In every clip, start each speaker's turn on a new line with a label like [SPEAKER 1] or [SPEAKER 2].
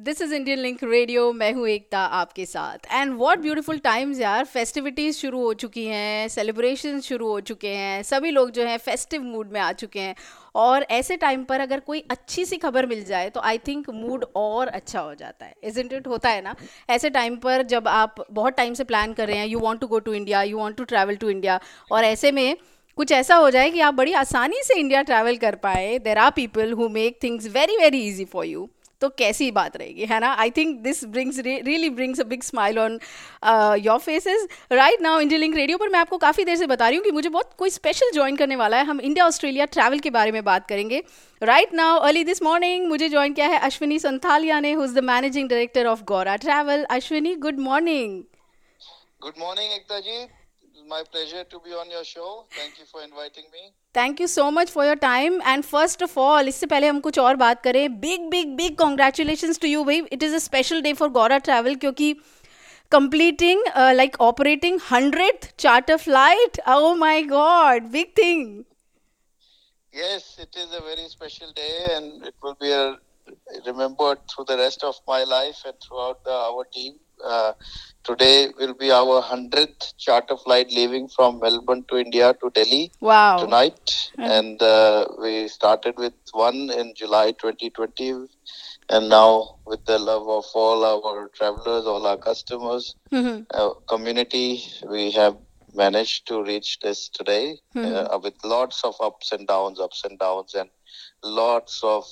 [SPEAKER 1] This is Indian link radio मैं हूँ एकता आपके साथ। एंड वॉट ब्यूटिफुल टाइम्स यार। फेस्टिविटीज शुरू हो चुकी हैं सेलिब्रेशन शुरू हो चुके हैं, सभी लोग जो हैं फेस्टिव मूड में आ चुके हैं। और ऐसे टाइम पर अगर कोई अच्छी सी खबर मिल जाए तो आई थिंक मूड और अच्छा हो जाता है। इज़ इट होता है ना? ऐसे टाइम पर जब आप बहुत टाइम से प्लान कर रहे हैं you want to go to India you want to travel to India और ऐसे में कुछ ऐसा हो जाए कि आप बड़ी आसानी से इंडिया ट्रैवल कर पाए। There are people who make things very very easy for you तो कैसी बात रहेगी, है ना? I think this brings really brings a big smile on your faces right now India Link Radio पर मैं आपको काफ़ी देर से बता रही हूँ कि मुझे बहुत कोई स्पेशल ज्वाइन करने वाला है। हम इंडिया ऑस्ट्रेलिया ट्रैवल के बारे में बात करेंगे। Right now early this morning मुझे ज्वाइन किया है अश्विनी संथालिया ने who is the managing director of Gaura Travel Ashwini good morning
[SPEAKER 2] good morning Ekta ji. my pleasure to be on your show. Thank you for inviting me.
[SPEAKER 1] Thank you so much for your time and first of all इससे पहले हम कुछ और बात करें big big big congratulation to you भाई it is a special day for Gaura travel क्योंकि completing uh, like operating 100th charter flight oh my god big thing
[SPEAKER 2] yes it is a very special day and it will be a, remembered through the rest of my life and throughout the, our team uh, today will be our 100th charter flight leaving from Melbourne to India to Delhi
[SPEAKER 1] wow.
[SPEAKER 2] tonight. Mm-hmm. And uh, we started with one in July 2020. And now, with the love of all our travelers, all our customers, mm-hmm. uh, community, we have managed to reach this today mm-hmm. uh, with lots of ups and downs, ups and downs, and lots of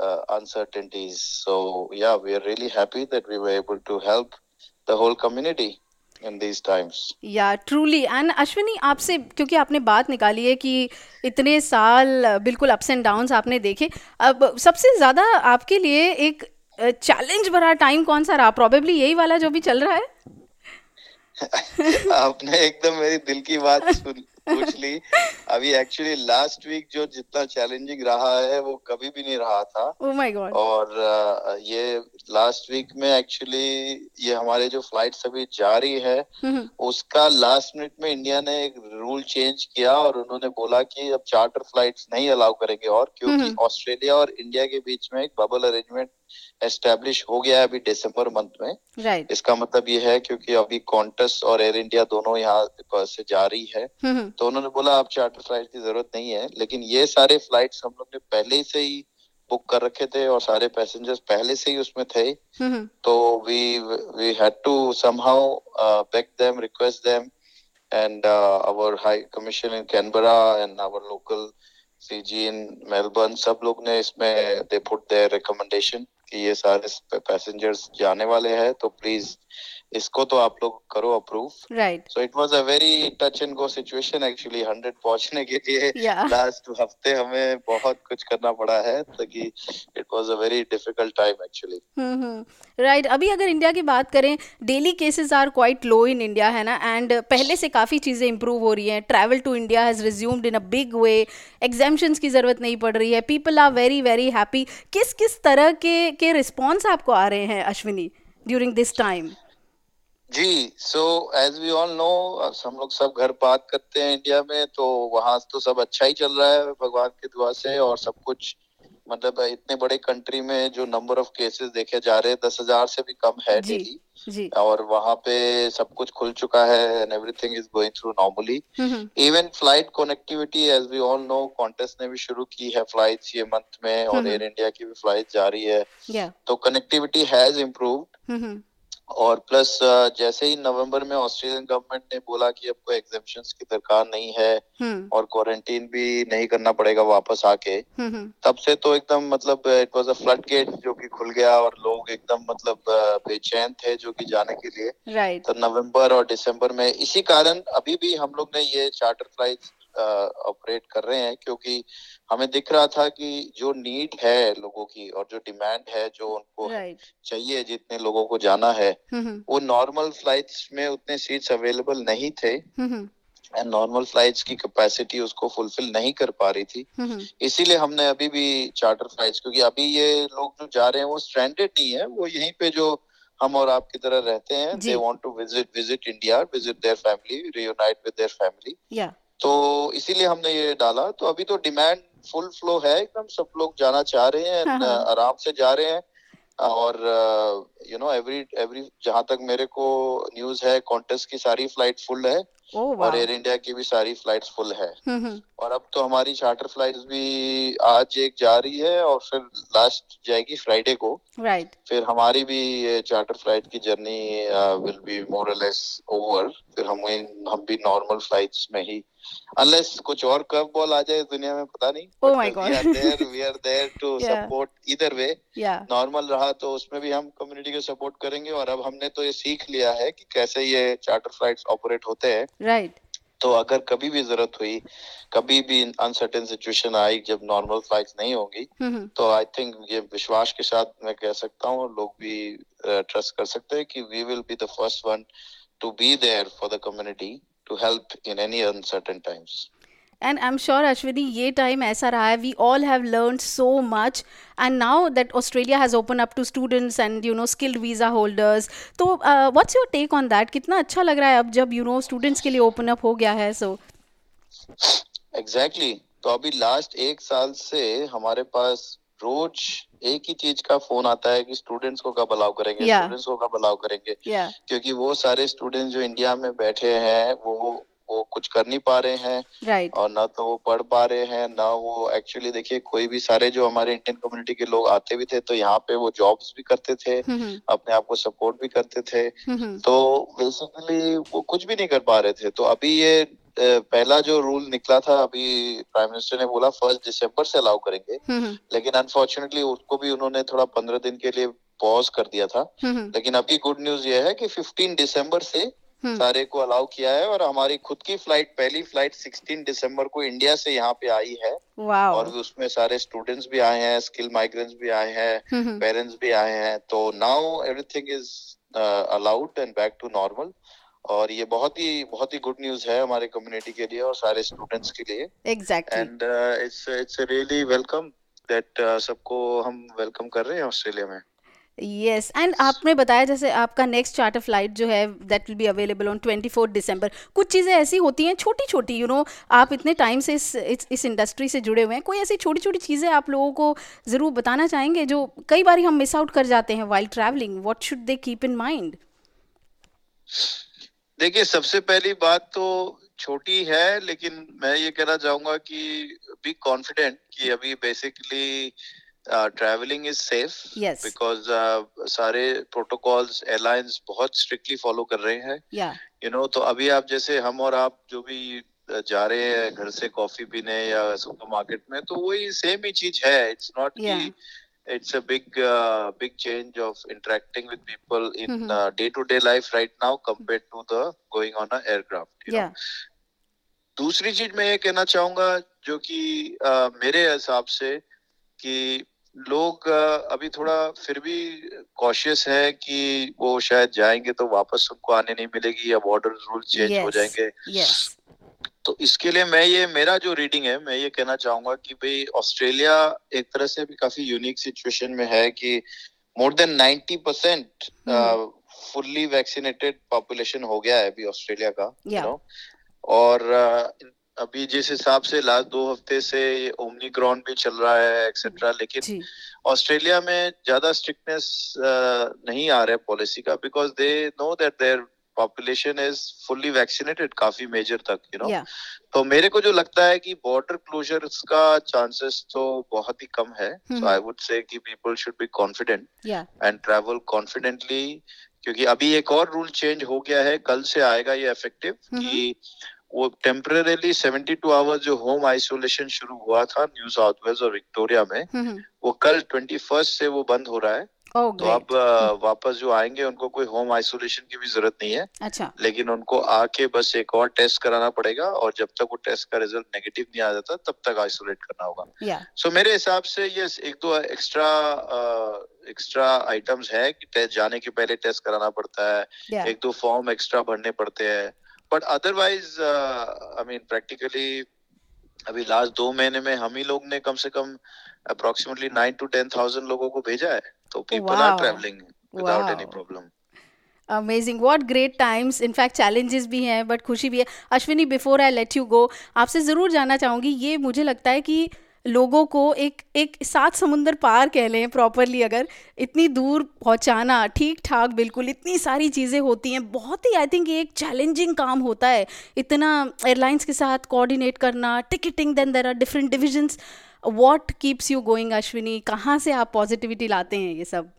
[SPEAKER 2] uh, uh, uncertainties. So yeah, we are really happy that we were able to help the whole community in these times.
[SPEAKER 1] Yeah, truly. And Ashwini आपसे क्योंकि आपने बात निकाली है कि इतने साल बिल्कुल अप्स एंड डाउन्स आपने देखे अब सबसे ज़्यादा आपके लिए एक चैलेंज भरा टाइम कौन सा रहा प्रॉबेबली यही वाला जो भी चल रहा है
[SPEAKER 2] आपने एकदम मेरी दिल की बात सुन पूछ ली अभी एक्चुअली लास्ट वीक जो जितना चैलेंजिंग रहा है वो कभी भी नहीं रहा था
[SPEAKER 1] oh my God.
[SPEAKER 2] और ये लास्ट वीक में एक्चुअली ये हमारे जो फ़्लाइट अभी जारी है हम्म। उसका लास्ट मिनट में इंडिया ने एक रूल चेंज किया और उन्होंने बोला कि अब चार्टर फ्लाइट्स नहीं अलाउ करेंगे और क्योंकि हम्म। ऑस्ट्रेलिया और इंडिया के बीच में एक बबल अरेंजमेंट एस्टेब्लिश हो गया है अभी दिसंबर मंथ में।
[SPEAKER 1] Right.
[SPEAKER 2] इसका मतलब ये है क्योंकि अभी कॉन्टस और एयर इंडिया दोनों यहाँ से जा रही है। हम्म। तो उन्होंने बोला आप चार्टर फ़्लाइट की ज़रूरत नहीं है। लेकिन ये सारे फ्लाइट्स हम लोग ने पहले से ही बुक कर रखे थे और सारे पैसेंजर्स पहले से ही उसमें थे। तो we we had to somehow beg them request them and our high commission in Canberra and our local CG in Melbourne सब लोग ने इसमें दे पुट देयर रिकमेंडेशन कि ये सारे पैसेंजर्स जाने वाले हैं तो प्लीज़ इसको तो आप लोग करो approve
[SPEAKER 1] right
[SPEAKER 2] so it was a very touch and go situation actually 100 पहुँचने के लिए लास्ट yeah. हफ़्ते हमें बहुत कुछ करना पड़ा है ताकि it was a very difficult time actually
[SPEAKER 1] right अभी अगर इंडिया की बात करें daily cases are quite low in India है ना? एंड पहले से काफ़ी चीज़ें इंप्रूव हो रही हैं। Travel to India has resumed in a big way exemptions की ज़रूरत नहीं पड़ रही है। People are very very happy किस किस तरह के के रिस्पॉन्स आपको आ रहे हैं Ashwini during this time
[SPEAKER 2] ji so as we all know हम लोग सब घर बात करते हैं इंडिया में तो वहाँ तो सब अच्छा ही चल रहा है भगवान की दुआ से और सब कुछ मतलब इतने बड़े कंट्री में जो नंबर ऑफ़ केसेस देखे जा रहे हैं दस हज़ार से भी कम है
[SPEAKER 1] डेली जी।
[SPEAKER 2] और वहाँ पे सब कुछ खुल चुका है and everything is going through normally even flight connectivity as we all know Qantas ने भी शुरू की है फ़्लाइट ये मंथ में और एयर इंडिया की भी फ़्लाइट जारी है।
[SPEAKER 1] Yeah.
[SPEAKER 2] तो कनेक्टिविटी हैज़ इम्प्रूव्ड और प्लस जैसे ही नवंबर में ऑस्ट्रेलियन गवर्नमेंट ने बोला कि अब कोई एग्जामेशन की दरकार नहीं है हम्म। और क्वारंटीन भी नहीं करना पड़ेगा वापस आके हम्म, हम्म। तब से तो एकदम मतलब it was a flood gate जो कि खुल गया और लोग एकदम मतलब बेचैन थे जो कि जाने के लिए
[SPEAKER 1] right.
[SPEAKER 2] तो नवंबर और दिसंबर में इसी कारण अभी भी हम लोग ने ये चार्टर फ़्लाइट ऑपरेट कर रहे हैं क्योंकि हमें दिख रहा था कि जो नीड है लोगों की और जो डिमांड है जो उनको
[SPEAKER 1] right.
[SPEAKER 2] चाहिए जितने लोगों को जाना है वो नॉर्मल फ्लाइट्स में उतने सीट्स अवेलेबल नहीं थे। एंड नॉर्मल फ्लाइट्स की कैपेसिटी उसको फुलफिल नहीं कर पा रही थी। इसीलिए हमने अभी भी चार्टर फ्लाइट्स क्योंकि अभी ये लोग जो जा रहे हैं वो स्ट्रैंडेड नहीं है वो यहीं पे जो हम और आपकी तरह रहते हैं they want to visit visit India visit their family reunite with their family तो इसीलिए हमने ये डाला। तो अभी तो डिमांड फुल फ्लो है एकदम सब लोग जाना चाह रहे हैं हाँ, हाँ. आराम से जा रहे हैं। और यू नो एवरी एवरी जहाँ तक मेरे को न्यूज़ है कॉन्टेस्ट की सारी फ़्लाइट फुल है।
[SPEAKER 1] oh,
[SPEAKER 2] और एयर इंडिया की भी सारी फ्लाइट्स फुल है। और अब तो हमारी चार्टर फ्लाइट्स भी आज एक जा रही है और फिर लास्ट जाएगी फ्राइडे को।
[SPEAKER 1] Right right.
[SPEAKER 2] फिर हमारी भी चार्टर फ़्लाइट की journey will be more less over फिर हम हम भी नॉर्मल फ्लाइट्स में ही अनलेस कुछ और कर्व बॉल आ जाए दुनिया में पता नहीं
[SPEAKER 1] oh my God.
[SPEAKER 2] we are there we are there to yeah. support either way
[SPEAKER 1] yeah.
[SPEAKER 2] Normal रहा तो उसमें भी हम कम्युनिटी को सपोर्ट करेंगे और अब हमने तो ये सीख लिया है कि कैसे ये चार्टर फ्लाइट्स ऑपरेट होते हैं
[SPEAKER 1] राइट right.
[SPEAKER 2] तो अगर कभी भी ज़रूरत हुई कभी भी अनसर्टेन सिचुएशन आई जब नॉर्मल फ़्लाइट नहीं होगी तो आई थिंक ये विश्वास के साथ मैं कह सकता हूँ लोग भी ट्रस्ट कर सकते हैं कि we will be the first one to be there for the community to help in any uncertain times.
[SPEAKER 1] And I'm sure, Ashwini, ye time aisa raha hai. we all have learned so much. And now that Australia has opened up to students and, you know, skilled visa holders. So, uh, what's your take on that? Kitna acha lag raha hai ab jab, you know, students ke liye open up ho gaya hai, so.
[SPEAKER 2] Exactly. तो अभी last एक साल से हमारे पास रोज एक ही चीज़ का phone आता है कि स्टूडेंट्स को कब अलाउ करेंगे
[SPEAKER 1] yeah.
[SPEAKER 2] स्टूडेंट्स को कब अलाउ करेंगे
[SPEAKER 1] yeah.
[SPEAKER 2] क्योंकि वो सारे स्टूडेंट्स जो इंडिया में बैठे हैं वो कुछ कर नहीं पा रहे हैं
[SPEAKER 1] right.
[SPEAKER 2] और ना तो वो पढ़ पा रहे हैं ना वो एक्चुअली देखिए कोई भी सारे जो हमारे इंडियन कम्युनिटी के लोग आते भी थे तो यहाँ पे वो जॉब्स भी करते थे
[SPEAKER 1] mm-hmm.
[SPEAKER 2] अपने आप को सपोर्ट भी करते थे
[SPEAKER 1] mm-hmm.
[SPEAKER 2] तो बेसिकली वो कुछ भी नहीं कर पा रहे थे तो अभी ये पहला जो रूल निकला था अभी प्राइम मिनिस्टर ने बोला फ़र्स्ट दिसंबर से अलाउ करेंगे लेकिन अनफॉर्चुनेटली उसको भी उन्होंने थोड़ा पंद्रह दिन के लिए पॉज कर दिया था लेकिन अभी गुड न्यूज़ ये है कि फिफ्टीन दिसंबर से सारे को अलाउ किया है और हमारी खुद की फ़्लाइट पहली फ़्लाइट 16 दिसंबर को इंडिया से यहाँ पे आई है।
[SPEAKER 1] और
[SPEAKER 2] उसमें सारे स्टूडेंट्स भी आए हैं स्किल माइग्रेंट्स भी आए हैं पेरेंट्स भी आए हैं। तो now everything is allowed and back to normal और ये बहुत ही बहुत ही गुड न्यूज़ है हमारे कम्युनिटी के लिए और सारे स्टूडेंट्स के लिए।
[SPEAKER 1] Exactly
[SPEAKER 2] and it's it's really welcome that सबको हम वेलकम कर रहे हैं ऑस्ट्रेलिया में।
[SPEAKER 1] यस एंड आपने बताया जैसे आपका नेक्स्ट चार्टर फ़्लाइट जो है that will be available on twenty fourth December कुछ चीज़ें ऐसी होती हैं छोटी छोटी यू नो आप इतने टाइम से इस इस, इंडस्ट्री से जुड़े हुए हैं कोई ऐसी छोटी छोटी चीज़ें आप लोगों को ज़रूर बताना चाहेंगे जो कई बार हम मिस आउट कर जाते हैं while travelling what should they keep in mind
[SPEAKER 2] देखिए सबसे पहली बात तो छोटी है लेकिन मैं ये कहना चाहूँगा कि बी कॉन्फिडेंट कि अभी basically travelling is safe because सारे प्रोटोकॉल्स एयरलाइंस बहुत स्ट्रिक्टली फॉलो कर रहे हैं।
[SPEAKER 1] यू
[SPEAKER 2] नो तो अभी आप जैसे हम और आप जो भी uh, जा रहे हैं घर से कॉफ़ी पीने या सुपर मार्केट में तो वही सेम ही चीज़ है। इट्स नॉट की it's a big big change of interacting with people in day to day life right now compare to the going on aircraft दूसरी चीज़ मैं ये कहना चाहूँगा जो कि uh, मेरे हिसाब से कि लोग अभी थोड़ा फिर भी कॉशियस है कि वो शायद जाएँगे तो वापस उनको आने नहीं मिलेगी या बॉर्डर रूल चेंज
[SPEAKER 1] yes.
[SPEAKER 2] हो जाएँगे
[SPEAKER 1] yes.
[SPEAKER 2] तो इसके लिए मैं ये मेरा जो रीडिंग है मैं ये कहना चाहूँगा कि भाई ऑस्ट्रेलिया एक तरह से भी काफ़ी यूनिक सिचुएशन में है कि more than ninety percent fully vaccinated population हो गया है अभी ऑस्ट्रेलिया का
[SPEAKER 1] yeah. you know?
[SPEAKER 2] और अभी जिस हिसाब से लास्ट दो हफ़्ते से ये ओमनिक्रॉन भी चल रहा है एक्सेट्रा लेकिन ऑस्ट्रेलिया में ज़्यादा स्ट्रिक्टनेस नहीं आ रहा है पॉलिसी का because they know that their population is fully vaccinated काफ़ी मेजर तक यू नो तो मेरे को जो लगता है कि बॉर्डर क्लोजर का चांसेस तो बहुत ही कम है। सो आई वुड से कि people should be confident and travel confidently क्योंकि अभी एक और रूल चेंज हो गया है कल से आएगा ये इफ़ेक्टिव कि वो टेम्परेली 72 आवर्स जो होम आइसोलेशन शुरू हुआ था न्यू साउथ वेल्स और विक्टोरिया में वो कल ट्वेंटी फ़र्स्ट से वो बंद हो रहा है।
[SPEAKER 1] Oh,
[SPEAKER 2] तो अब hmm. वापस जो आएँगे उनको कोई होम आइसोलेशन की भी ज़रूरत नहीं है।
[SPEAKER 1] अच्छा।
[SPEAKER 2] लेकिन उनको आके बस एक और टेस्ट कराना पड़ेगा और जब तक वो टेस्ट का रिज़ल्ट नेगेटिव नहीं आ जाता तब तक आइसोलेट करना होगा। सो so, मेरे हिसाब से ये एक दो एक्स्ट्रा एक्स्ट्रा आइटम्स है कि जाने के पहले टेस्ट कराना पड़ता है।
[SPEAKER 1] Yeah.
[SPEAKER 2] एक दो फॉर्म एक्स्ट्रा भरने पड़ते हैं। But otherwise I mean practically अभी लास्ट दो महीने में हम ही लोग ने कम से कम approximately nine to ten thousand लोगों को भेजा है। तो people are travelling without any problem
[SPEAKER 1] amazing what great times in fact challenges भी हैं बट खुशी भी है। Ashwini before I let you go आपसे ज़रूर जानना चाहूँगी ये मुझे लगता है कि लोगों को एक एक सात समुंदर पार कह लें प्रॉपरली अगर इतनी दूर पहुंचाना ठीक ठाक बिल्कुल इतनी सारी चीज़ें होती हैं बहुत ही आई थिंक एक चैलेंजिंग काम होता है। इतना एयरलाइंस के साथ कोऑर्डिनेट करना ticketing then there are different divisions what keeps you going Ashwini कहाँ से आप पॉजिटिविटी लाते हैं ये सब?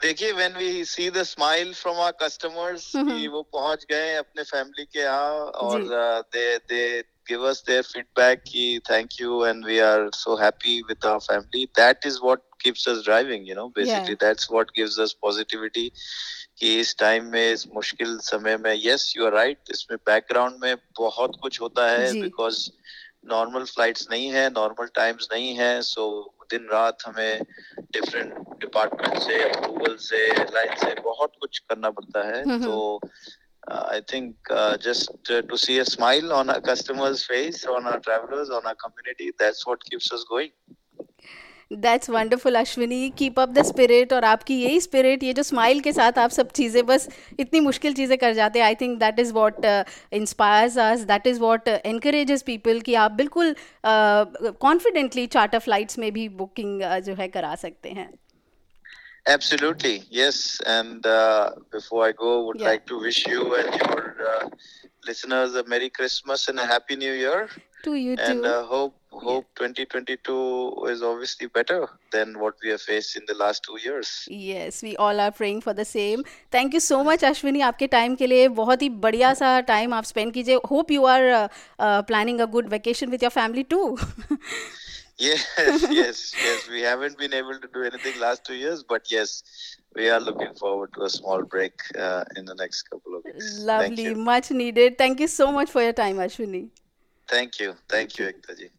[SPEAKER 2] देखिए when we see the smile from our customers कि वो पहुँच गए अपने फैमिली के यहाँ और दे दे give us their feedback ki thank you and we are so happy with our family that is what keeps us driving you know basically yeah. that's what gives us positivity कि इस time में इस मुश्किल समय में yes you are right इसमें background में बहुत कुछ होता है बिकॉज़ नॉर्मल फ्लाइट्स नहीं है नॉर्मल टाइम्स नहीं है सो दिन रात हमें डिफरेंट डिपार्टमेंट से अप्रूवल से एयरलाइन से बहुत कुछ करना पड़ता है तो I think just to see a smile on our customers face on our travellers on our community that's what keeps us going
[SPEAKER 1] that's wonderful Ashwini keep up the spirit और आपकी यही स्पिरिट ये जो स्माइल के साथ आप सब चीज़ें बस इतनी मुश्किल चीज़ें कर जाते हैं I think that is what inspires us that is what encourages people कि आप बिल्कुल कॉन्फिडेंटली चार्टर फ्लाइट्स में भी बुकिंग uh, जो है करा सकते हैं।
[SPEAKER 2] Absolutely, yes. And uh, before I go, would yeah. like to wish you and your uh, listeners a Merry Christmas and a Happy New Year.
[SPEAKER 1] To you
[SPEAKER 2] and,
[SPEAKER 1] too.
[SPEAKER 2] And uh, hope hope 2022 is obviously better than what we have faced in the last two years.
[SPEAKER 1] Yes, we all are praying for the same. Thank you so much, Ashwini, आपके time के लिए बहुत ही बढ़िया सा time आप spend कीजिए hope you are planning a good vacation with your family too
[SPEAKER 2] yes yes yes. We haven't been able to do anything last two years but yes we are looking forward to a small break uh, in the next couple of weeks.
[SPEAKER 1] Lovely. much needed. Thank you so much for your time ashwini.
[SPEAKER 2] Thank you. Thank you ekta ji